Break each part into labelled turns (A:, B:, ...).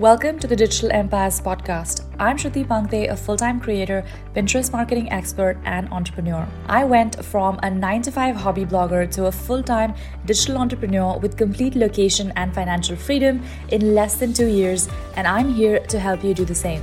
A: Welcome to the Digital Empires podcast. I'm Shruti Pangtey, a full time creator, Pinterest marketing expert, and entrepreneur. I went from a 9 to 5 hobby blogger to a full time digital entrepreneur with complete location and financial freedom in less than two years, and I'm here to help you do the same.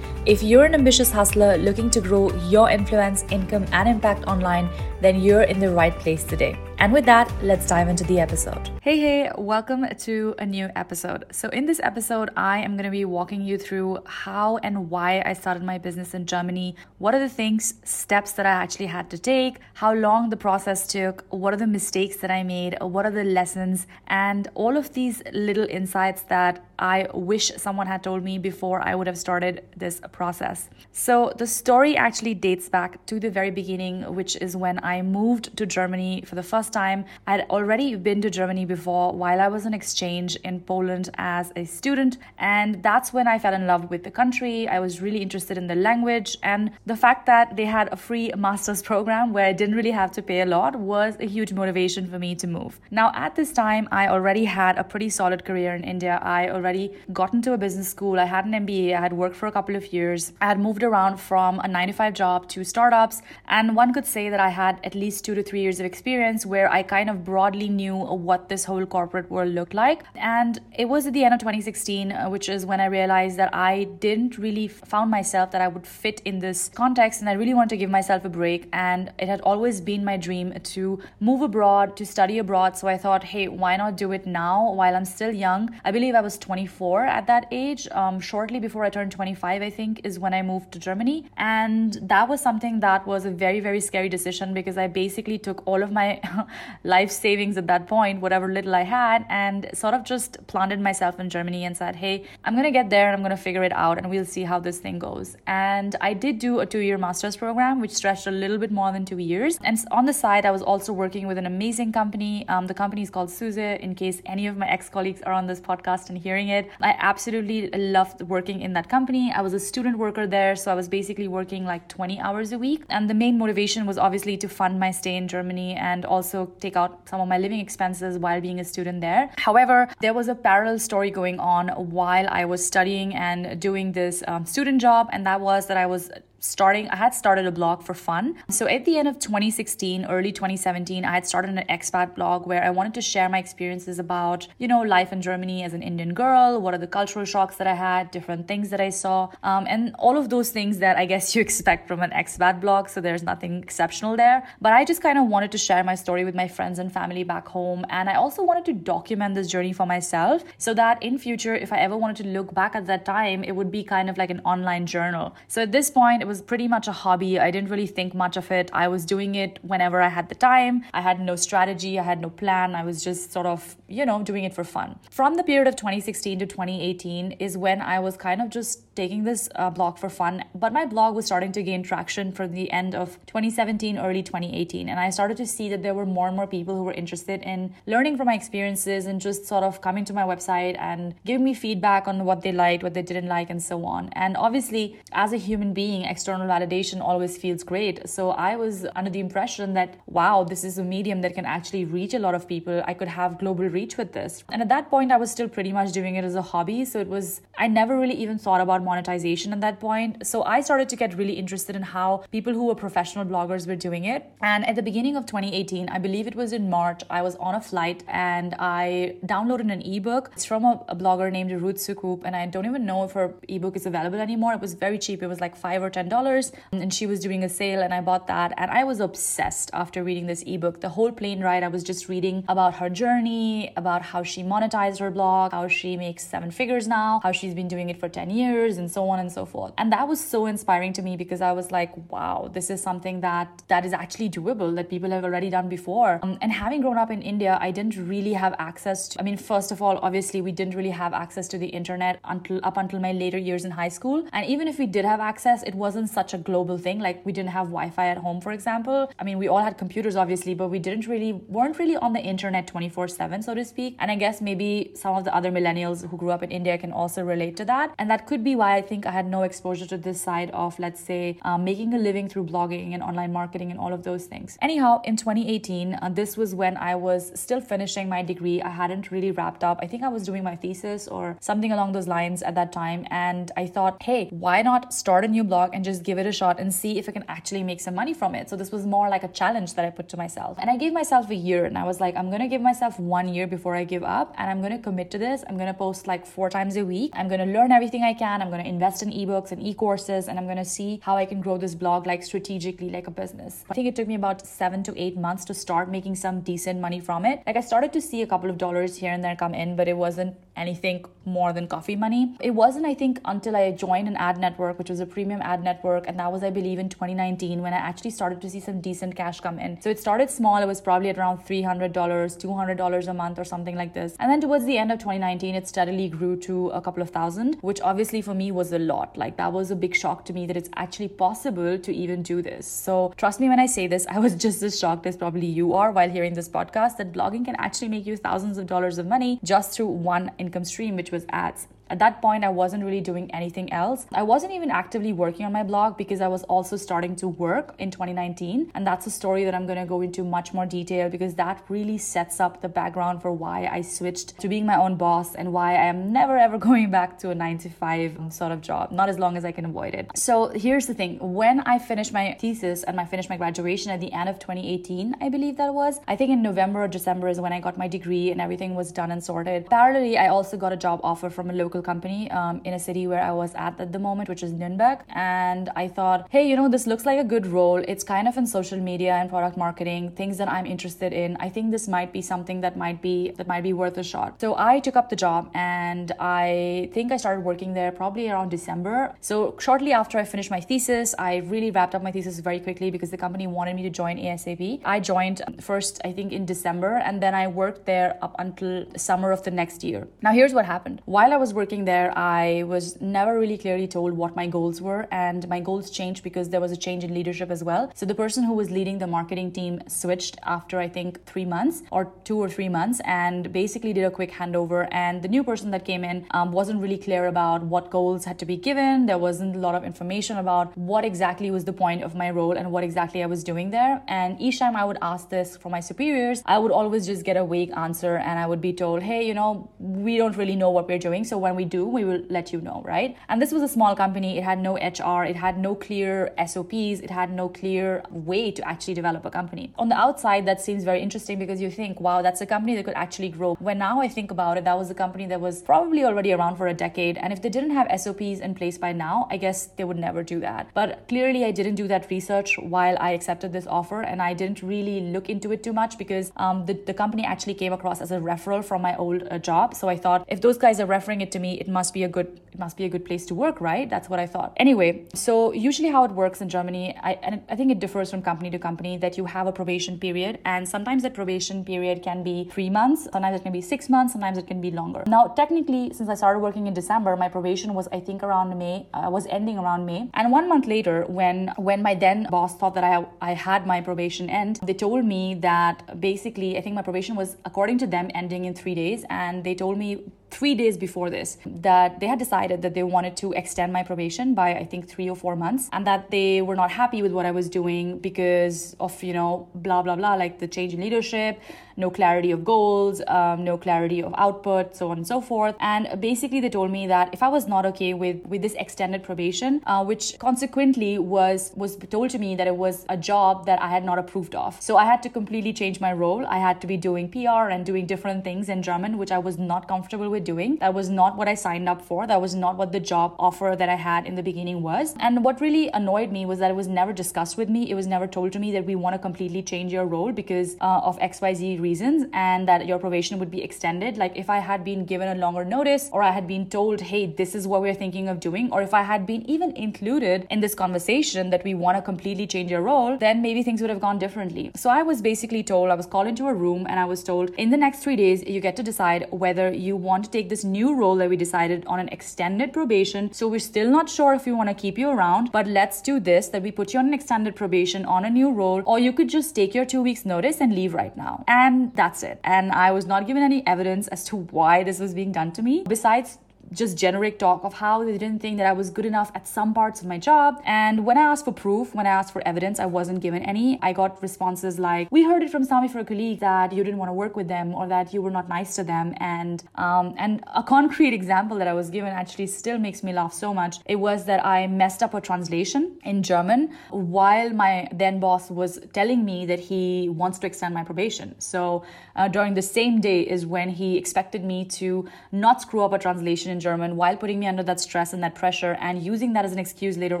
A: If you're an ambitious hustler looking to grow your influence, income, and impact online, then you're in the right place today. And with that, let's dive into the episode. Hey, hey, welcome to a new episode. So, in this episode, I am going to be walking you through how and why I started my business in Germany. What are the things, steps that I actually had to take, how long the process took, what are the mistakes that I made, what are the lessons, and all of these little insights that I wish someone had told me before I would have started this process. So, the story actually dates back to the very beginning, which is when I moved to Germany for the first time. I had already been to Germany before while I was on exchange in Poland as a student, and that's when I fell in love with the country. I was really interested in the language, and the fact that they had a free master's program where I didn't really have to pay a lot was a huge motivation for me to move. Now, at this time, I already had a pretty solid career in India. I already got into a business school, I had an MBA, I had worked for a couple of years, I had moved around from a 9 to 5 job to startups, and one could say that I had at least two to three years of experience where I kind of broadly knew what this whole corporate world looked like. And it was at the end of 2016, uh, which is when I realized that I didn't really found myself that I would fit in this context, and I really wanted to give myself a break. And it had always been my dream to move abroad, to study abroad. So I thought, hey, why not do it now while I'm still young? I believe I was 24 at that age. Um, shortly before I turned 25, I think, is when I moved to Germany. And that was something that was a very, very scary decision because I basically took all of my life savings at that point, whatever little I had, and sort of just planted myself in Germany and said, hey, I'm going to get there and I'm going to figure it out and we'll see how this thing goes. And I did do a two year master's program, which stretched a little bit more than two years. And on the side, I was also working with an amazing company. Um, the company is called SUSE, in case any of my ex colleagues are on this podcast and hearing it. I absolutely loved working in that company. I was a student worker there, so I was basically working like 20 hours a week. And the main motivation was obviously to fund my stay in Germany and also take out some of my living expenses while being a student there. However, there was a parallel story going on while I was studying and doing this um, student job, and that was that I was starting i had started a blog for fun. So at the end of 2016 early 2017 i had started an expat blog where i wanted to share my experiences about you know life in germany as an indian girl what are the cultural shocks that i had different things that i saw um, and all of those things that i guess you expect from an expat blog so there's nothing exceptional there. But i just kind of wanted to share my story with my friends and family back home and i also wanted to document this journey for myself so that in future if i ever wanted to look back at that time it would be kind of like an online journal. So at this point was pretty much a hobby. I didn't really think much of it. I was doing it whenever I had the time. I had no strategy, I had no plan. I was just sort of, you know, doing it for fun. From the period of 2016 to 2018 is when I was kind of just taking this uh, blog for fun. But my blog was starting to gain traction from the end of 2017, early 2018. And I started to see that there were more and more people who were interested in learning from my experiences and just sort of coming to my website and giving me feedback on what they liked, what they didn't like, and so on. And obviously, as a human being, external validation always feels great. So I was under the impression that, wow, this is a medium that can actually reach a lot of people. I could have global reach with this. And at that point, I was still pretty much doing it as a hobby. So it was, I never really even thought about monetization at that point. So I started to get really interested in how people who were professional bloggers were doing it. And at the beginning of 2018, I believe it was in March, I was on a flight and I downloaded an ebook. It's from a, a blogger named Ruth Soukup, and I don't even know if her ebook is available anymore. It was very cheap. It was like five or ten dollars, and she was doing a sale, and I bought that. And I was obsessed after reading this ebook. The whole plane ride, I was just reading about her journey, about how she monetized her blog, how she makes seven figures now, how she's been doing it for 10 years and so on and so forth. And that was so inspiring to me because I was like, wow, this is something that that is actually doable that people have already done before. Um, and having grown up in India, I didn't really have access to I mean, first of all, obviously we didn't really have access to the internet until up until my later years in high school. And even if we did have access, it wasn't such a global thing. Like we didn't have Wi-Fi at home, for example. I mean, we all had computers obviously, but we didn't really weren't really on the internet 24/7, so to speak. And I guess maybe some of the other millennials who grew up in India can also relate to that. And that could be why I think I had no exposure to this side of, let's say, uh, making a living through blogging and online marketing and all of those things. Anyhow, in 2018, uh, this was when I was still finishing my degree. I hadn't really wrapped up. I think I was doing my thesis or something along those lines at that time. And I thought, hey, why not start a new blog and just give it a shot and see if I can actually make some money from it? So this was more like a challenge that I put to myself. And I gave myself a year and I was like, I'm going to give myself one year before I give up and I'm going to commit to this. I'm going to post like four times a week. I'm going to learn everything I can. I'm going to invest in ebooks and e courses and I'm going to see how I can grow this blog like strategically, like a business. I think it took me about seven to eight months to start making some decent money from it. Like I started to see a couple of dollars here and there come in, but it wasn't anything more than coffee money. It wasn't, I think, until I joined an ad network, which was a premium ad network, and that was, I believe, in 2019 when I actually started to see some decent cash come in. So it started small, it was probably at around $300, $200 a month or something like this. And then towards the end of 2019, it steadily grew to a couple of thousand, which obviously for me was a lot. Like that was a big shock to me that it's actually possible to even do this. So trust me when I say this, I was just as shocked as probably you are while hearing this podcast that blogging can actually make you thousands of dollars of money just through one income stream, which was ads. At that point, I wasn't really doing anything else. I wasn't even actively working on my blog because I was also starting to work in 2019. And that's a story that I'm going to go into much more detail because that really sets up the background for why I switched to being my own boss and why I am never ever going back to a nine to five sort of job, not as long as I can avoid it. So here's the thing when I finished my thesis and I finished my graduation at the end of 2018, I believe that was, I think in November or December is when I got my degree and everything was done and sorted. Parallelly, I also got a job offer from a local company um, in a city where I was at at the moment, which is Nuremberg. And I thought, hey, you know, this looks like a good role. It's kind of in social media and product marketing, things that I'm interested in. I think this might be something that might be that might be worth a shot. So I took up the job and I think I started working there probably around December. So shortly after I finished my thesis, I really wrapped up my thesis very quickly because the company wanted me to join ASAP. I joined first, I think, in December, and then I worked there up until summer of the next year. Now, here's what happened. While I was working working there, I was never really clearly told what my goals were, and my goals changed because there was a change in leadership as well. So the person who was leading the marketing team switched after I think three months or two or three months, and basically did a quick handover. And the new person that came in um, wasn't really clear about what goals had to be given. There wasn't a lot of information about what exactly was the point of my role and what exactly I was doing there. And each time I would ask this from my superiors, I would always just get a vague answer, and I would be told, "Hey, you know, we don't really know what we're doing, so when we do, we will let you know, right? And this was a small company. It had no HR, it had no clear SOPs, it had no clear way to actually develop a company. On the outside, that seems very interesting because you think, wow, that's a company that could actually grow. When now I think about it, that was a company that was probably already around for a decade. And if they didn't have SOPs in place by now, I guess they would never do that. But clearly, I didn't do that research while I accepted this offer, and I didn't really look into it too much because um, the, the company actually came across as a referral from my old uh, job. So I thought if those guys are referring it to me, it must be a good it must be a good place to work, right? That's what I thought. Anyway, so usually how it works in Germany, I, and I think it differs from company to company that you have a probation period, and sometimes that probation period can be three months, sometimes it can be six months, sometimes it can be longer. Now, technically, since I started working in December, my probation was I think around May, uh, was ending around May, and one month later, when when my then boss thought that I I had my probation end, they told me that basically I think my probation was according to them ending in three days, and they told me three days before this that they had decided that they wanted to extend my probation by I think three or four months and that they were not happy with what I was doing because of you know blah blah blah like the change in leadership no clarity of goals, um, no clarity of output, so on and so forth. And basically, they told me that if I was not okay with with this extended probation, uh, which consequently was was told to me that it was a job that I had not approved of, so I had to completely change my role. I had to be doing PR and doing different things in German, which I was not comfortable with doing. That was not what I signed up for. That was not what the job offer that I had in the beginning was. And what really annoyed me was that it was never discussed with me. It was never told to me that we want to completely change your role because uh, of X Y Z reasons and that your probation would be extended. Like if I had been given a longer notice or I had been told, hey, this is what we're thinking of doing, or if I had been even included in this conversation that we want to completely change your role, then maybe things would have gone differently. So I was basically told, I was called into a room and I was told, in the next three days, you get to decide whether you want take this new role that we decided on an extended probation. So we're still not sure if we want to keep you around, but let's do this that we put you on an extended probation on a new role, or you could just take your two weeks notice and leave right now. And that's it. And I was not given any evidence as to why this was being done to me. Besides just generic talk of how they didn't think that I was good enough at some parts of my job. And when I asked for proof, when I asked for evidence, I wasn't given any. I got responses like, "We heard it from Sami for a colleague that you didn't want to work with them or that you were not nice to them." And um, and a concrete example that I was given actually still makes me laugh so much. It was that I messed up a translation in German while my then boss was telling me that he wants to extend my probation. So uh, during the same day is when he expected me to not screw up a translation German while putting me under that stress and that pressure and using that as an excuse later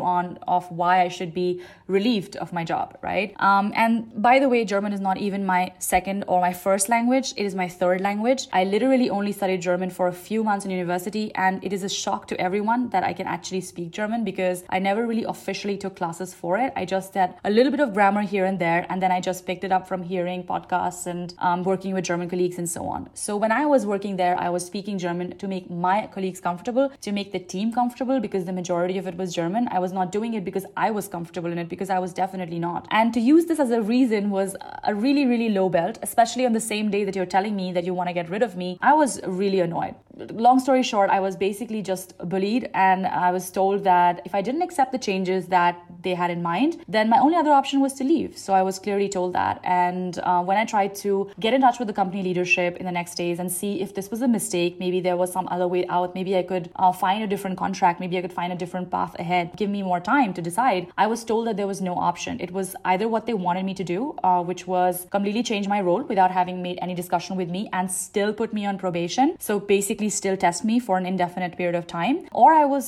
A: on of why I should be relieved of my job, right? Um, and by the way, German is not even my second or my first language, it is my third language. I literally only studied German for a few months in university, and it is a shock to everyone that I can actually speak German because I never really officially took classes for it. I just had a little bit of grammar here and there, and then I just picked it up from hearing podcasts and um, working with German colleagues and so on. So when I was working there, I was speaking German to make my colleagues comfortable, to make the team comfortable because the majority of it was German. I was not doing it because I was comfortable in it because I was definitely not. And to use this as a reason was a really, really low belt, especially on the same day that you're telling me that you want to get rid of me. I was really annoyed. Long story short, I was basically just bullied, and I was told that if I didn't accept the changes that they had in mind, then my only other option was to leave. So I was clearly told that. And uh, when I tried to get in touch with the company leadership in the next days and see if this was a mistake, maybe there was some other way out, maybe I could uh, find a different contract, maybe I could find a different path ahead, give me more time to decide, I was told that there was no option. It was either what they wanted me to do, uh, which was completely change my role without having made any discussion with me and still put me on probation. So basically, still test me for an indefinite period of time, or I was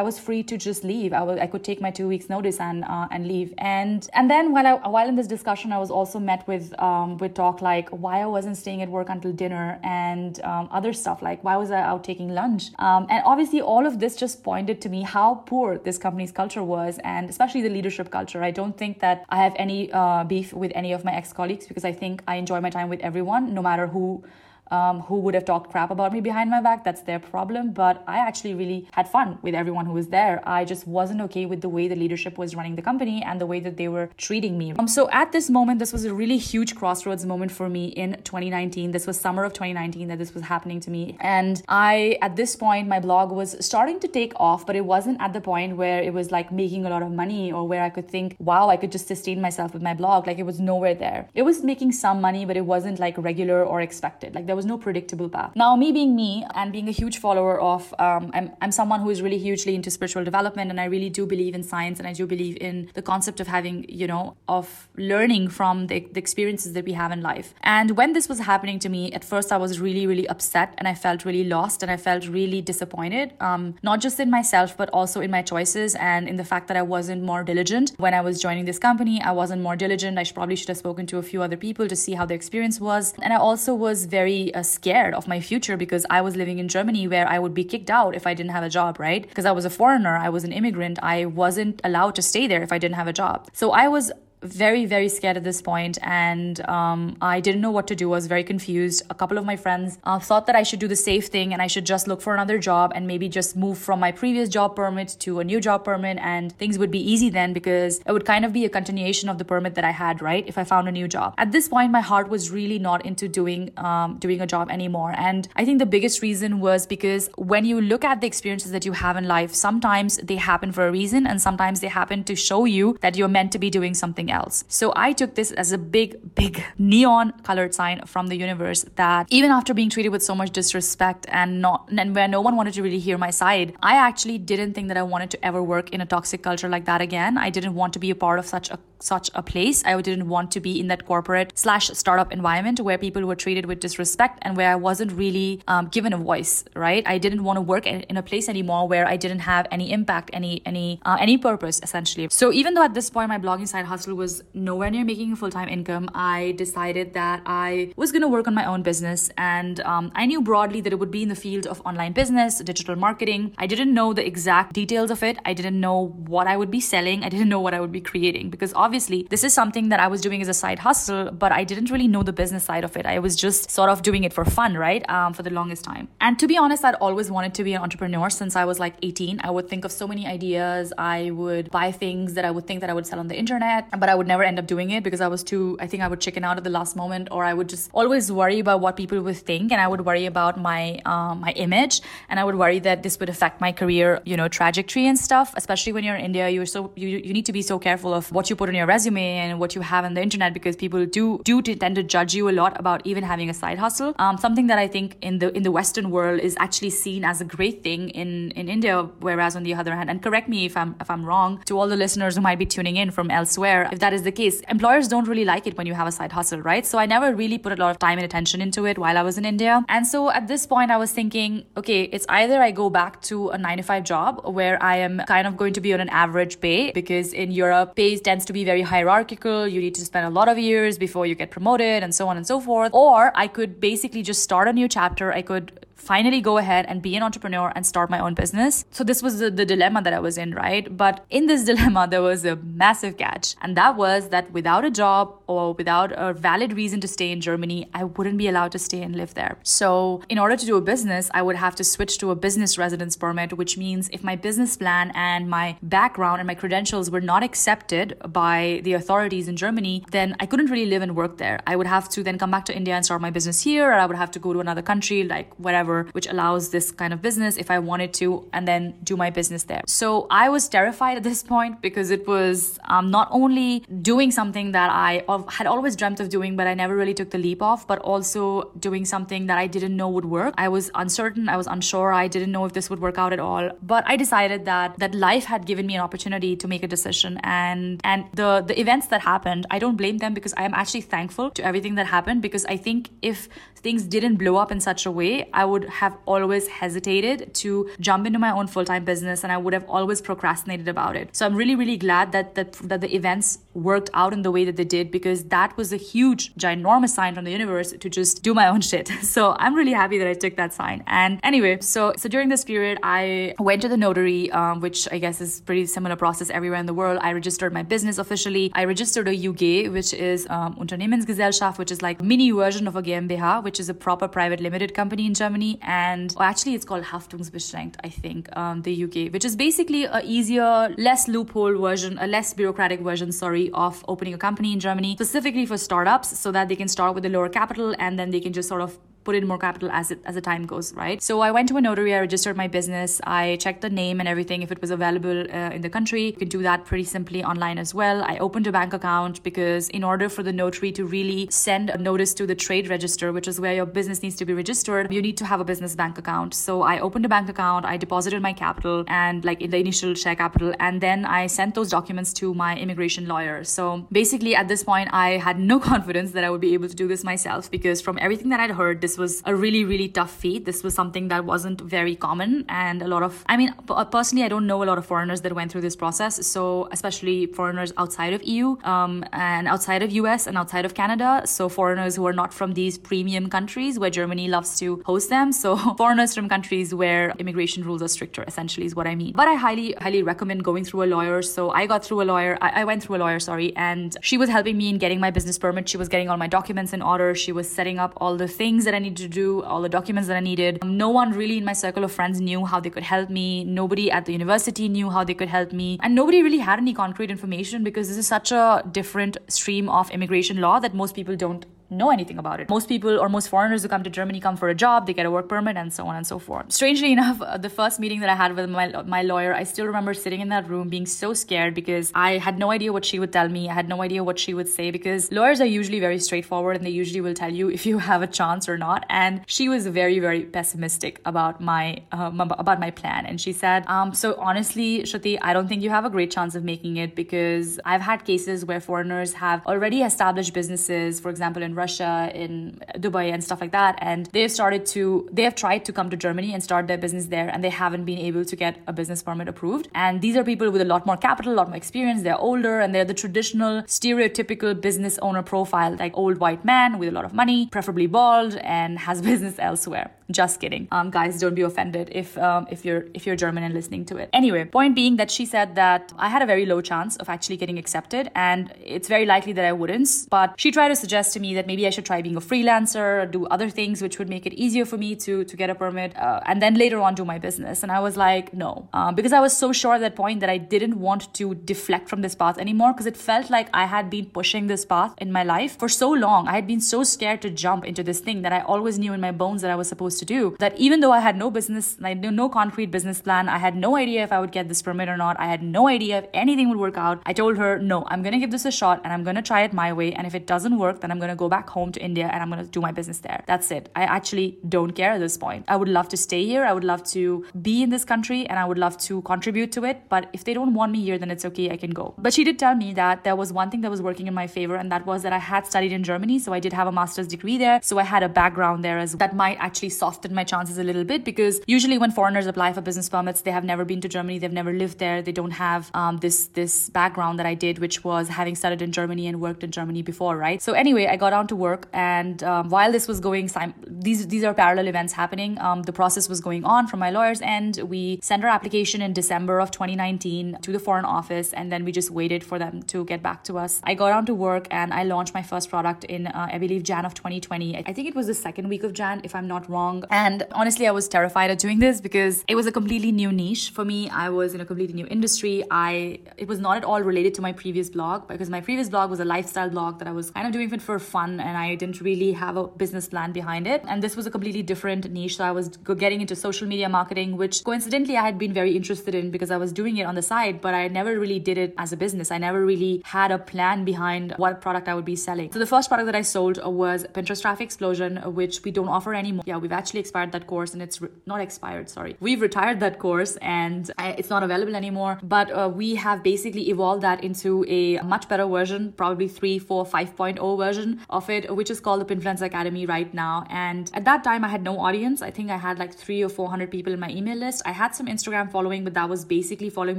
A: I was free to just leave. I could take my two weeks notice notice and uh, and leave. And and then while I, while in this discussion, I was also met with um, with talk like why I wasn't staying at work until dinner and um, other stuff like why was I out taking lunch. Um, and obviously, all of this just pointed to me how poor this company's culture was, and especially the leadership culture. I don't think that I have any uh, beef with any of my ex colleagues because I think I enjoy my time with everyone, no matter who um, who would have talked crap about me behind my back. That's their problem. But I actually really had fun with everyone who was there. I just wasn't okay with the way the leadership was running the company and the way that they were treating me. Um, so at this moment, this was a really huge crossroads moment for me in 2019. This was summer of 2019 that this was happening to me. And I, at this point, my blog was starting to take off, but it wasn't at the point where it was like making a lot of money or where I could think, wow, I could just sustain myself with my blog. Like it was nowhere there. It was making some money, but it wasn't like regular or expected. Like there was was no predictable path. Now, me being me and being a huge follower of, um, I'm, I'm someone who is really hugely into spiritual development and I really do believe in science and I do believe in the concept of having, you know, of learning from the, the experiences that we have in life. And when this was happening to me, at first I was really, really upset and I felt really lost and I felt really disappointed, um, not just in myself, but also in my choices and in the fact that I wasn't more diligent. When I was joining this company, I wasn't more diligent. I probably should have spoken to a few other people to see how the experience was. And I also was very uh, scared of my future because I was living in Germany where I would be kicked out if I didn't have a job, right? Because I was a foreigner, I was an immigrant, I wasn't allowed to stay there if I didn't have a job. So I was very, very scared at this point, and um, I didn't know what to do. I was very confused. A couple of my friends uh, thought that I should do the safe thing and I should just look for another job and maybe just move from my previous job permit to a new job permit, and things would be easy then because it would kind of be a continuation of the permit that I had, right? If I found a new job. At this point, my heart was really not into doing um, doing a job anymore, and I think the biggest reason was because when you look at the experiences that you have in life, sometimes they happen for a reason, and sometimes they happen to show you that you're meant to be doing something else. So I took this as a big, big neon colored sign from the universe that even after being treated with so much disrespect and not and where no one wanted to really hear my side, I actually didn't think that I wanted to ever work in a toxic culture like that again. I didn't want to be a part of such a such a place. I didn't want to be in that corporate slash startup environment where people were treated with disrespect and where I wasn't really um, given a voice. Right? I didn't want to work in a place anymore where I didn't have any impact, any any uh, any purpose essentially. So even though at this point my blogging side hustle was nowhere near making a full time income, I decided that I was going to work on my own business, and um, I knew broadly that it would be in the field of online business, digital marketing. I didn't know the exact details of it. I didn't know what I would be selling. I didn't know what I would be creating because obviously obviously, this is something that I was doing as a side hustle, but I didn't really know the business side of it. I was just sort of doing it for fun, right? Um, for the longest time. And to be honest, I'd always wanted to be an entrepreneur since I was like 18. I would think of so many ideas. I would buy things that I would think that I would sell on the internet, but I would never end up doing it because I was too, I think I would chicken out at the last moment or I would just always worry about what people would think and I would worry about my, um, my image and I would worry that this would affect my career, you know, trajectory and stuff, especially when you're in India. You're so, you, you need to be so careful of what you put on your resume and what you have on the internet because people do, do tend to judge you a lot about even having a side hustle. Um, something that I think in the, in the Western world is actually seen as a great thing in, in India, whereas on the other hand, and correct me if I'm, if I'm wrong to all the listeners who might be tuning in from elsewhere, if that is the case, employers don't really like it when you have a side hustle, right? So I never really put a lot of time and attention into it while I was in India. And so at this point, I was thinking, okay, it's either I go back to a nine to five job where I am kind of going to be on an average pay because in Europe, pay tends to be very hierarchical. You need to spend a lot of years before you get promoted and so on and so forth. Or I could basically just start a new chapter. I could finally go ahead and be an entrepreneur and start my own business. So this was the, the, dilemma that I was in, right? But in this dilemma, there was a massive catch. And that was that without a job or without a valid reason to stay in Germany, I wouldn't be allowed to stay and live there. So in order to do a business, I would have to switch to a business residence permit, which means if my business plan and my background and my credentials were not accepted by the authorities in Germany, then I couldn't really live and work there. I would have to then come back to India and start my business here, or I would have to go to another country, like whatever whatever, which allows this kind of business if I wanted to, and then do my business there. So I was terrified at this point because it was um, not only doing something that I had always dreamt of doing, but I never really took the leap of, but also doing something that I didn't know would work. I was uncertain, I was unsure, I didn't know if this would work out at all. But I decided that that life had given me an opportunity to make a decision, and and the the events that happened, I don't blame them because I am actually thankful to everything that happened because I think if things didn't blow up in such a way, I would have always hesitated to jump into my own full-time business and I would have always procrastinated about it. So I'm really, really glad that that, that the events worked out in the way that they did because that was a huge, ginormous sign from the universe to just do my own shit. So I'm really happy that I took that sign. And anyway, so so during this period, I went to the notary, um, which I guess is pretty similar process everywhere in the world. I registered my business officially. I registered a UG, which is um, Unternehmergesellschaft, which is like a mini version of a GmbH, which is a proper private limited company in Germany and actually it's called Haftungsbeschränkt, I think, um, the UG, which is basically a easier, less loophole version, a less bureaucratic version, sorry, of opening a company in Germany, specifically for startups, so that they can start with a lower capital and then they can just sort of put in more capital as it as the time goes, right? So I went to a notary, I registered my business, I checked the name and everything if it was available uh, in the country. You can do that pretty simply online as well. I opened a bank account because in order for the notary to really send a notice to the trade register, which is where your business needs to be registered, you need to have a business bank account. So I opened a bank account, I deposited my capital and like in the initial share capital, and then I sent those documents to my immigration lawyer. So basically at this point, I had no confidence that I would be able to do this myself because from everything that I'd heard, this this was a really, really tough feat. This was something that wasn't very common. And a lot of, I mean, uh, personally, I don't know a lot of foreigners that went through this process. So, especially foreigners outside of EU um, and outside of US and outside of Canada. So, foreigners who are not from these premium countries where Germany loves to host them. So, foreigners from countries where immigration rules are stricter, essentially, is what I mean. But I highly, highly recommend going through a lawyer. So, I got through a lawyer, I, I went through a lawyer, sorry, and she was helping me in getting my business permit. She was getting all my documents in order. She was setting up all the things that I needed to do, all the documents that I needed. Um, no one really in my circle of friends knew how they could help me. Nobody at the university knew how they could help me. And nobody really had any concrete information because this is such a different stream of immigration law that most people don't know anything about it. Most people or most foreigners who come to Germany come for a job, they get a work permit, and so on and so forth. Strangely enough, uh, the first meeting that I had with my, my lawyer, I still remember sitting in that room being so scared because I had no idea what she would tell me. I had no idea what she would say because lawyers are usually very straightforward and they usually will tell you if you have a chance or not. And she was very, very pessimistic about my um, about my plan. And she said, um, "So honestly, Shruti, I don't think you have a great chance of making it because I've had cases where foreigners have already established businesses, for example, in Russia, in Dubai, and stuff like that. And they've started to, they have tried to come to Germany and start their business there, and they haven't been able to get a business permit approved. And these are people with a lot more capital, a lot more experience. They're older, and they're the traditional, stereotypical business owner profile, like old white man with a lot of money, preferably bald, and has business elsewhere. Just kidding. Um, guys, don't be offended if um, if you're if you're German and listening to it. Anyway, point being that she said that I had a very low chance of actually getting accepted, and it's very likely that I wouldn't. But she tried to suggest to me that maybe I should try being a freelancer, do other things which would make it easier for me to to get a permit, uh, and then later on do my business. And I was like, no, uh, because I was so sure at that point that I didn't want to deflect from this path anymore because it felt like I had been pushing this path in my life for so long. I had been so scared to jump into this thing that I always knew in my bones that I was supposed to do. That even though I had no business, no concrete business plan, I had no idea if I would get this permit or not. I had no idea if anything would work out. I told her, no, I'm gonna give this a shot and I'm gonna try it my way. And if it doesn't work, then I'm gonna go back home to India and I'm gonna do my business there. That's it. I actually don't care at this point. I would love to stay here. I would love to be in this country and I would love to contribute to it. But if they don't want me here, then it's okay. I can go. But she did tell me that there was one thing that was working in my favor, and that was that I had studied in Germany. So I did have a master's degree there. So I had a background there as that might actually soften my chances a little bit because usually when foreigners apply for business permits, they have never been to Germany, they've never lived there, they don't have um, this this background that I did, which was having studied in Germany and worked in Germany before, right? So anyway, I got on to work, and um, while this was going, these these are parallel events happening. Um, the process was going on from my lawyer's end. We sent our application in December of 2019 to the Foreign Office, and then we just waited for them to get back to us. I got on to work, and I launched my first product in, uh, I believe, Jan of 2020. I think it was the second week of Jan, if I'm not wrong. And honestly, I was terrified of doing this because it was a completely new niche for me. I was in a completely new industry. I it was not at all related to my previous blog because my previous blog was a lifestyle blog that I was kind of doing it for fun, and I didn't really have a business plan behind it. And this was a completely different niche. So I was getting into social media marketing, which coincidentally I had been very interested in because I was doing it on the side, but I never really did it as a business. I never really had a plan behind what product I would be selling. So the first product that I sold was Pinterest Traffic Explosion, which we don't offer anymore. Yeah, we've actually expired that course and it's re- not expired, sorry. We've retired that course and I, it's not available anymore, but uh, we have basically evolved that into a much better version, probably 3, 4, 5.0 version of it, which is called the Pinfluence Academy right now. And at that time, I had no audience. I think I had like three or 400 people in my email list. I had some Instagram following, but that was basically following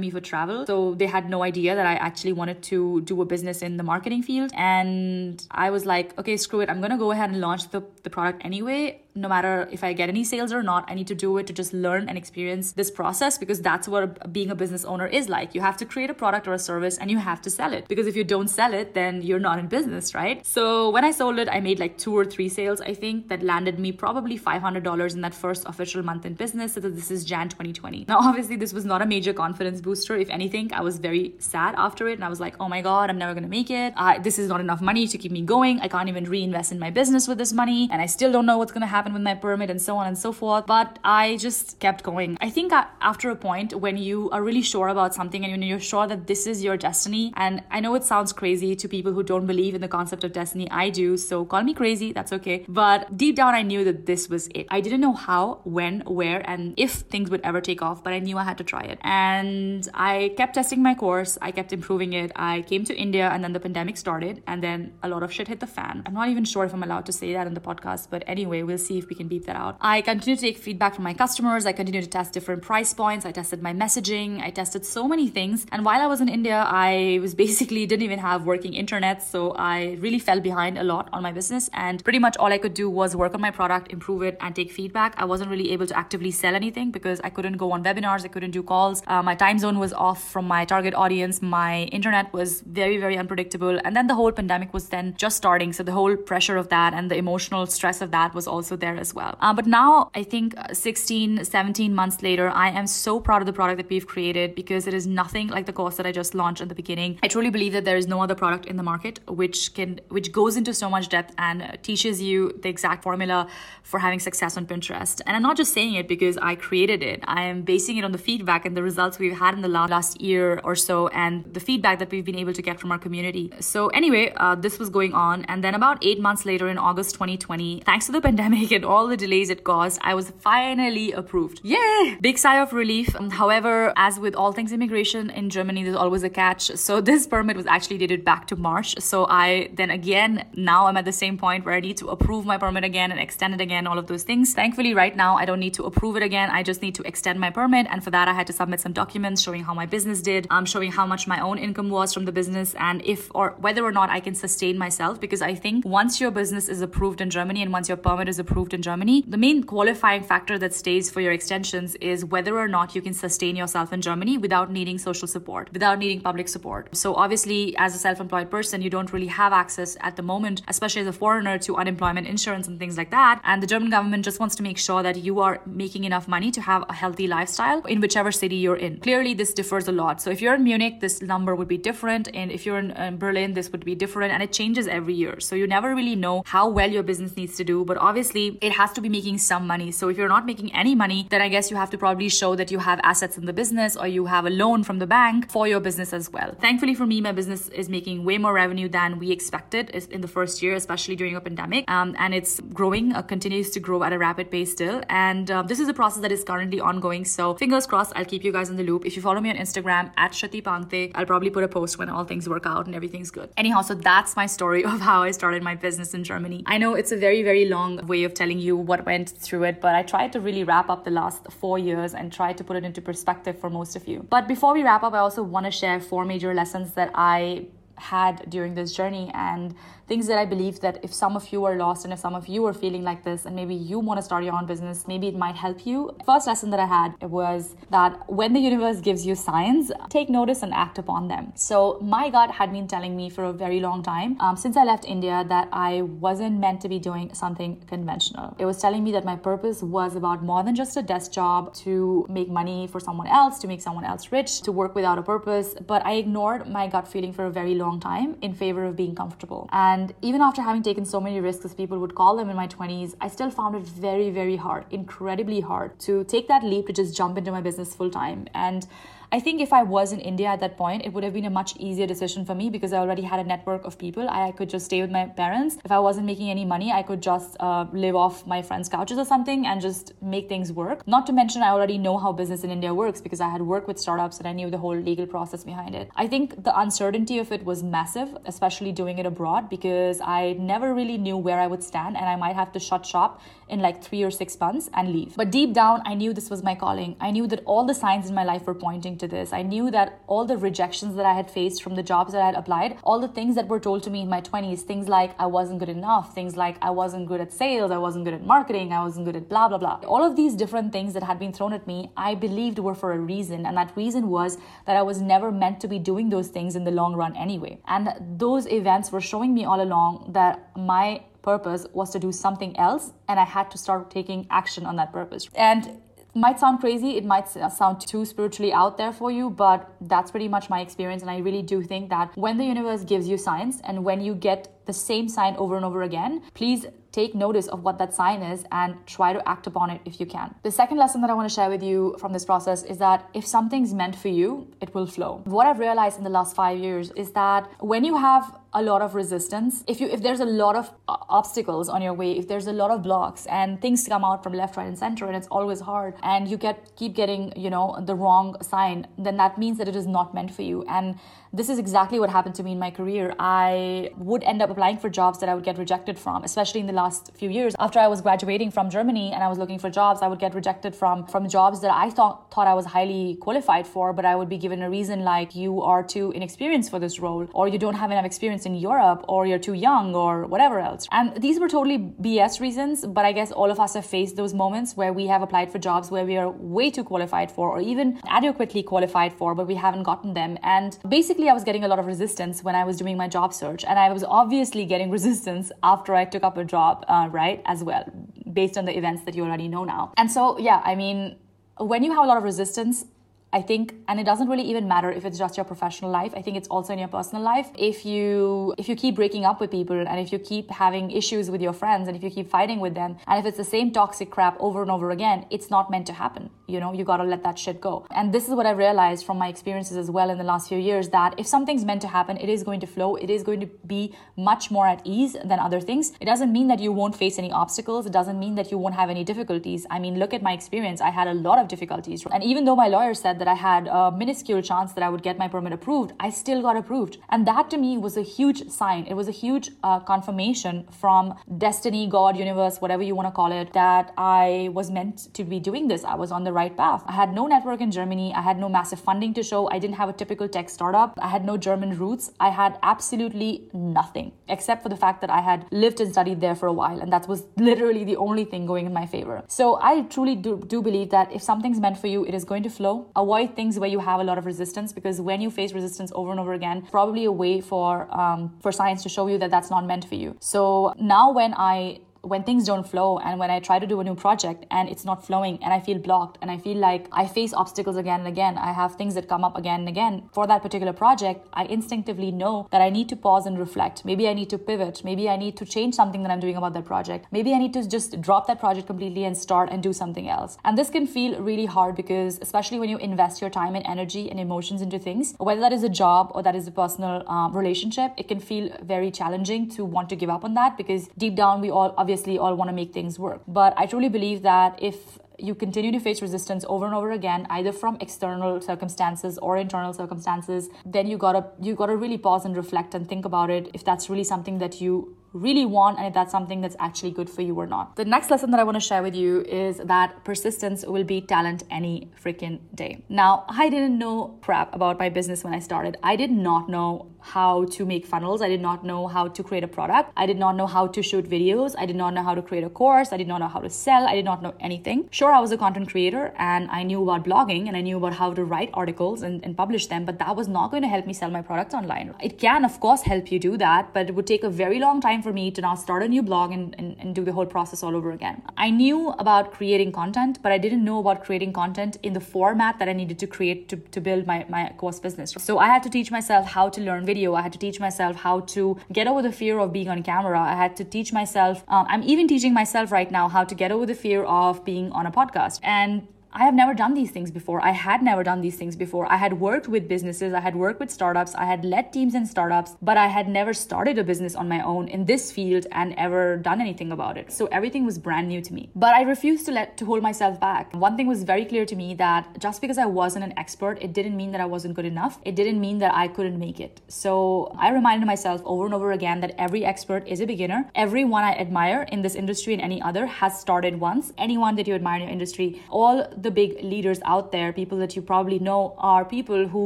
A: me for travel. So they had no idea that I actually wanted to do a business in the marketing field. And I was like, okay, screw it. I'm going to go ahead and launch the, the product anyway no matter if I get any sales or not, I need to do it to just learn and experience this process because that's what being a business owner is like. You have to create a product or a service and you have to sell it because if you don't sell it, then you're not in business, right? So when I sold it, I made like two or three sales, I think, that landed me probably $500 in that first official month in business. So this is Jan 2020. Now, obviously, this was not a major confidence booster. If anything, I was very sad after it and I was like, oh my God, I'm never going to make it. Uh, this is not enough money to keep me going. I can't even reinvest in my business with this money and I still don't know what's going to happen with my pyramid and so on and so forth. But I just kept going. I think after a point when you are really sure about something and you're sure that this is your destiny, and I know it sounds crazy to people who don't believe in the concept of destiny. I do, so call me crazy, that's okay. But deep down, I knew that this was it. I didn't know how, when, where, and if things would ever take off, but I knew I had to try it. And I kept testing my course, I kept improving it. I came to India, and then the pandemic started, and then a lot of shit hit the fan. I'm not even sure if I'm allowed to say that in the podcast, but anyway, we'll see if we can beep that out. I continue to take feedback from my customers. I continue to test different price points. I tested my messaging. I tested so many things. And while I was in India, I was basically didn't even have working internet. So I really fell behind a lot on my business. And pretty much all I could do was work on my product, improve it, and take feedback. I wasn't really able to actively sell anything because I couldn't go on webinars. I couldn't do calls. Uh, my time zone was off from my target audience. My internet was very, very unpredictable. And then the whole pandemic was then just starting. So the whole pressure of that and the emotional stress of that was also there as well. Uh, but now I think uh, 16, 17 months later, I am so proud of the product that we've created because it is nothing like the course that I just launched at the beginning. I truly believe that there is no other product in the market which can which goes into so much depth and teaches you the exact formula for having success on Pinterest. And I'm not just saying it because I created it. I am basing it on the feedback and the results we've had in the last year or so and the feedback that we've been able to get from our community. So anyway, uh, this was going on and then about 8 months later in August 2020, thanks to the pandemic and all the delays it caused, I was finally approved. Yay! Big sigh of relief. Um, however, as with all things immigration in Germany, there's always a catch. So this permit was actually dated back to March. So I then again, now I'm at the same point where I need to approve my permit again and extend it again, all of those things. Thankfully, right now, I don't need to approve it again. I just need to extend my permit. And for that, I had to submit some documents showing how my business did, um, showing how much my own income was from the business and if or whether or not I can sustain myself. Because I think once your business is approved in Germany and once your permit is approved, approved in Germany. The main qualifying factor that stays for your extensions is whether or not you can sustain yourself in Germany without needing social support, without needing public support. So obviously, as a self-employed person, you don't really have access at the moment, especially as a foreigner, to unemployment insurance and things like that. And the German government just wants to make sure that you are making enough money to have a healthy lifestyle in whichever city you're in. Clearly, this differs a lot. So if you're in Munich, this number would be different, and if you're in, in Berlin, this would be different, and it changes every year. So you never really know how well your business needs to do, but obviously, it has to be making some money. So if you're not making any money, then I guess you have to probably show that you have assets in the business or you have a loan from the bank for your business as well. Thankfully for me, my business is making way more revenue than we expected in the first year, especially during a pandemic. Um, and it's growing, uh, continues to grow at a rapid pace still. And uh, this is a process that is currently ongoing. So fingers crossed, I'll keep you guys in the loop. If you follow me on Instagram at Shruti Pangtey, I'll probably put a post when all things work out and everything's good. Anyhow, so that's my story of how I started my business in Germany. I know it's a very, very long way of telling you what went through it, but I tried to really wrap up the last four years and try to put it into perspective for most of you. But before we wrap up, I also want to share four major lessons that I had during this journey and things that I believe that if some of you are lost and if some of you are feeling like this and maybe you want to start your own business, maybe it might help you. First lesson that I had was that when the universe gives you signs, take notice and act upon them. So my gut had been telling me for a very long time um, since I left India that I wasn't meant to be doing something conventional. It was telling me that my purpose was about more than just a desk job to make money for someone else, to make someone else rich, to work without a purpose. But I ignored my gut feeling for a very long time in favor of being comfortable. And and even after having taken so many risks, as people would call them in my 20s, I still found it very, very hard, incredibly hard to take that leap to just jump into my business full time. And I think if I was in India at that point, it would have been a much easier decision for me because I already had a network of people. I could just stay with my parents. If I wasn't making any money, I could just uh, live off my friends' couches or something and just make things work. Not to mention, I already know how business in India works because I had worked with startups and I knew the whole legal process behind it. I think the uncertainty of it was massive, especially doing it abroad because I never really knew where I would stand and I might have to shut shop in like three or six months and leave. But deep down, I knew this was my calling. I knew that all the signs in my life were pointing to this. I knew that all the rejections that I had faced from the jobs that I had applied, all the things that were told to me in my 20s, things like I wasn't good enough, things like I wasn't good at sales, I wasn't good at marketing, I wasn't good at blah, blah, blah. All of these different things that had been thrown at me, I believed were for a reason. And that reason was that I was never meant to be doing those things in the long run anyway. And those events were showing me all along that my purpose was to do something else and I had to start taking action on that purpose. And might sound crazy, it might sound too spiritually out there for you, but that's pretty much my experience. And I really do think that when the universe gives you signs and when you get the same sign over and over again, please take notice of what that sign is and try to act upon it if you can. The second lesson that I want to share with you from this process is that if something's meant for you, it will flow. What I've realized in the last five years is that when you have a lot of resistance if you if there's a lot of obstacles on your way if there's a lot of blocks and things come out from left right and center and it's always hard and you get keep getting you know the wrong sign then that means that it is not meant for you and this is exactly what happened to me in my career i would end up applying for jobs that i would get rejected from especially in the last few years after i was graduating from germany and i was looking for jobs i would get rejected from from jobs that i thought thought i was highly qualified for but i would be given a reason like you are too inexperienced for this role or you don't have enough experience in Europe or you're too young or whatever else. And these were totally BS reasons, but I guess all of us have faced those moments where we have applied for jobs where we are way too qualified for or even adequately qualified for, but we haven't gotten them. And basically, I was getting a lot of resistance when I was doing my job search. And I was obviously getting resistance after I took up a job, uh, right, as well, based on the events that you already know now. And so, yeah, I mean, when you have a lot of resistance, I think, and it doesn't really even matter if it's just your professional life. I think it's also in your personal life. If you if you keep breaking up with people and if you keep having issues with your friends and if you keep fighting with them and if it's the same toxic crap over and over again, it's not meant to happen. You know, you gotta let that shit go. And this is what I realized from my experiences as well in the last few years that if something's meant to happen, it is going to flow. It is going to be much more at ease than other things. It doesn't mean that you won't face any obstacles. It doesn't mean that you won't have any difficulties. I mean, look at my experience. I had a lot of difficulties. And even though my lawyer said said that I had a minuscule chance that I would get my permit approved, I still got approved. And that to me was a huge sign. It was a huge uh, confirmation from destiny, God, universe, whatever you want to call it, that I was meant to be doing this. I was on the right path. I had no network in Germany. I had no massive funding to show. I didn't have a typical tech startup. I had no German roots. I had absolutely nothing except for the fact that I had lived and studied there for a while. And that was literally the only thing going in my favor. So I truly do, do believe that if something's meant for you, it is going to flow. Avoid things where you have a lot of resistance because when you face resistance over and over again, probably a way for um, for science to show you that that's not meant for you. So now when I when things don't flow and when I try to do a new project and it's not flowing and I feel blocked and I feel like I face obstacles again and again, I have things that come up again and again for that particular project, I instinctively know that I need to pause and reflect. Maybe I need to pivot. Maybe I need to change something that I'm doing about that project. Maybe I need to just drop that project completely and start and do something else. And this can feel really hard because, especially when you invest your time and energy and emotions into things, whether that is a job or that is a personal um, relationship, it can feel very challenging to want to give up on that because deep down we all obviously obviously all want to make things work. But I truly believe that if you continue to face resistance over and over again either from external circumstances or internal circumstances then you gotta you gotta really pause and reflect and think about it if that's really something that you really want and if that's something that's actually good for you or not. The next lesson that I want to share with you is that persistence will beat talent any freaking day. Now, I didn't know crap about my business when I started. I did not know how to make funnels. I did not know how to create a product. I did not know how to shoot videos. I did not know how to create a course. I did not know how to sell. I did not know anything. Sure, I was a content creator and I knew about blogging and I knew about how to write articles and, and publish them, but that was not going to help me sell my products online. It can, of course, help you do that, but it would take a very long time for me to now start a new blog and, and, and do the whole process all over again. I knew about creating content, but I didn't know about creating content in the format that I needed to create to, to build my, my course business. So I had to teach myself how to learn video. I had to teach myself how to get over the fear of being on camera. I had to teach myself, um, I'm even teaching myself right now how to get over the fear of being on a podcast. And I have never done these things before. I had never done these things before. I had worked with businesses, I had worked with startups, I had led teams in startups, but I had never started a business on my own in this field and ever done anything about it. So everything was brand new to me. But I refused to let to hold myself back. One thing was very clear to me that just because I wasn't an expert, it didn't mean that I wasn't good enough. It didn't mean that I couldn't make it. So I reminded myself over and over again that every expert is a beginner. Everyone I admire in this industry and any other has started once. Anyone that you admire in your industry, all the big leaders out there, people that you probably know, are people who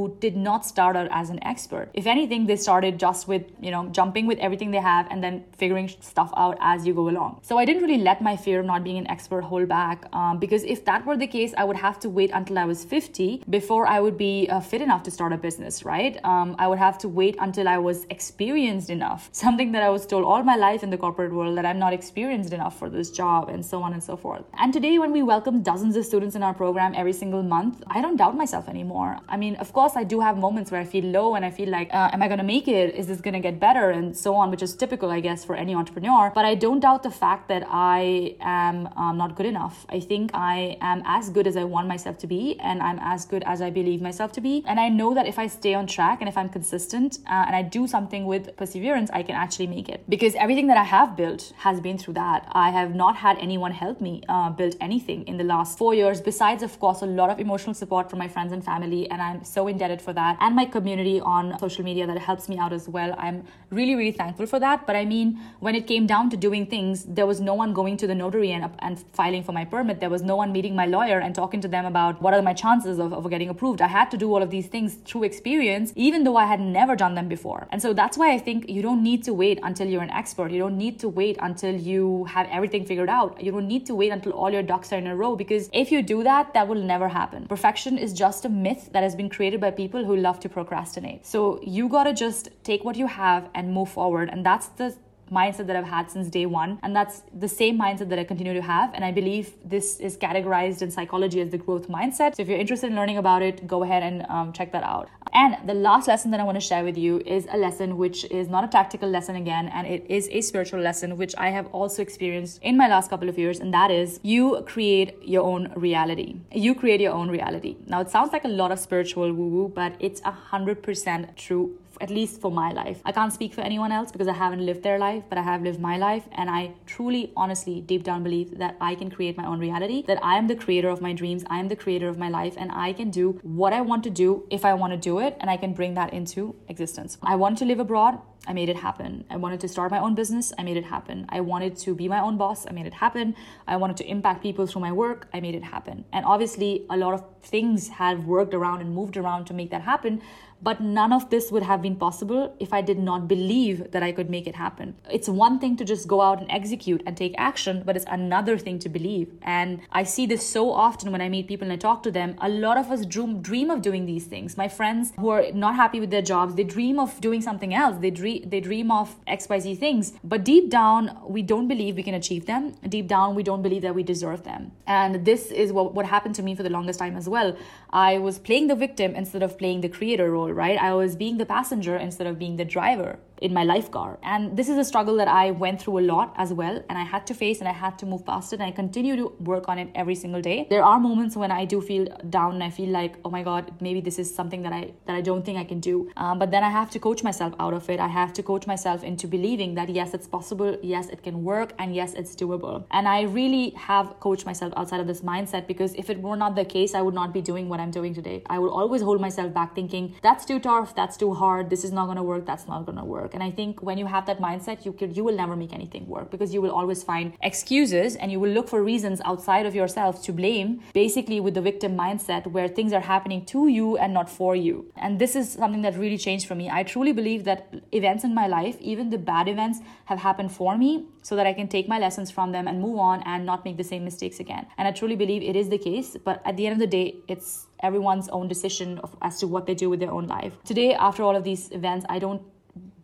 A: did not start out as an expert. If anything, they started just with, you know, jumping with everything they have and then figuring stuff out as you go along. So I didn't really let my fear of not being an expert hold back um, because if that were the case, I would have to wait until I was 50 before I would be uh, fit enough to start a business, right? Um, I would have to wait until I was experienced enough. Something that I was told all my life in the corporate world that I'm not experienced enough for this job and so on and so forth. And today, when we welcome dozens of students in our program every single month, I don't doubt myself anymore. I mean, of course, I do have moments where I feel low and I feel like, uh, am I going to make it? Is this going to get better? And so on, which is typical, I guess, for any entrepreneur. But I don't doubt the fact that I am um, not good enough. I think I am as good as I want myself to be, and I'm as good as I believe myself to be. And I know that if I stay on track and if I'm consistent uh, and I do something with perseverance, I can actually make it. Because everything that I have built has been through that. I have not had anyone help me uh, build anything in the last four years besides, of course, a lot of emotional support from my friends and family, and I'm so indebted for that, and my community on social media that helps me out as well. I'm really, really thankful for that. But I mean, when it came down to doing things, there was no one going to the notary and, and filing for my permit. There was no one meeting my lawyer and talking to them about what are my chances of, of getting approved. I had to do all of these things through experience, even though I had never done them before. And so that's why I think you don't need to wait until you're an expert. You don't need to wait until you have everything figured out. You don't need to wait until all your ducks are in a row because if you do that, that will never happen. Perfection is just a myth that has been created by people who love to procrastinate. So you gotta just take what you have and move forward. And that's the mindset that I've had since day one. And that's the same mindset that I continue to have. And I believe this is categorized in psychology as the growth mindset. So if you're interested in learning about it, go ahead and um, check that out. And the last lesson that I want to share with you is a lesson which is not a tactical lesson again, and it is a spiritual lesson which I have also experienced in my last couple of years. And that is you create your own reality. You create your own reality. Now, it sounds like a lot of spiritual woo woo, but it's a hundred percent true at least for my life. I can't speak for anyone else because I haven't lived their life, but I have lived my life. And I truly, honestly, deep down believe that I can create my own reality, that I am the creator of my dreams, I am the creator of my life, and I can do what I want to do if I want to do it, and I can bring that into existence. I want to live abroad. I made it happen. I wanted to start my own business. I made it happen. I wanted to be my own boss. I made it happen. I wanted to impact people through my work. I made it happen. And obviously, a lot of things have worked around and moved around to make that happen. But none of this would have been possible if I did not believe that I could make it happen. It's one thing to just go out and execute and take action, but it's another thing to believe. And I see this so often when I meet people and I talk to them. A lot of us dream, dream of doing these things. My friends who are not happy with their jobs, they dream of doing something else. They dream, they dream of XYZ things. But deep down, we don't believe we can achieve them. Deep down, we don't believe that we deserve them. And this is what, what happened to me for the longest time as well. I was playing the victim instead of playing the creator role right? I was being the passenger instead of being the driver in my life car. And this is a struggle that I went through a lot as well. And I had to face and I had to move past it. And I continue to work on it every single day. There are moments when I do feel down and I feel like, oh my God, maybe this is something that I that I don't think I can do. Um, but then I have to coach myself out of it. I have to coach myself into believing that yes, it's possible, yes, it can work, and yes, it's doable. And I really have coached myself outside of this mindset because if it were not the case, I would not be doing what I'm doing today. I would always hold myself back thinking, that's too tough, that's too hard, this is not gonna work, that's not gonna work work. And I think when you have that mindset, you could you will never make anything work because you will always find excuses and you will look for reasons outside of yourself to blame, basically with the victim mindset where things are happening to you and not for you. And this is something that really changed for me. I truly believe that events in my life, even the bad events, have happened for me so that I can take my lessons from them and move on and not make the same mistakes again. And I truly believe it is the case, but at the end of the day, it's everyone's own decision of, as to what they do with their own life. Today, after all of these events, I don't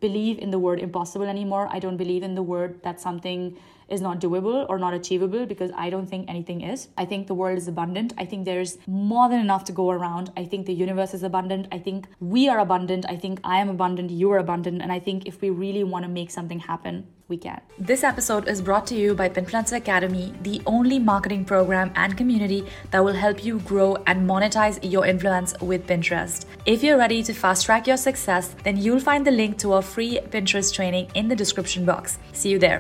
A: believe in the word impossible anymore. I don't believe in the word that something is not doable or not achievable because I don't think anything is. I think the world is abundant. I think there's more than enough to go around. I think the universe is abundant. I think we are abundant. I think I am abundant. You are abundant. And I think if we really want to make something happen, This episode is brought to you by Pinfluencer Academy, the only marketing program and community that will help you grow and monetize your influence with Pinterest. If you're ready to fast track your success, then you'll find the link to our free Pinterest training in the description box. See you there.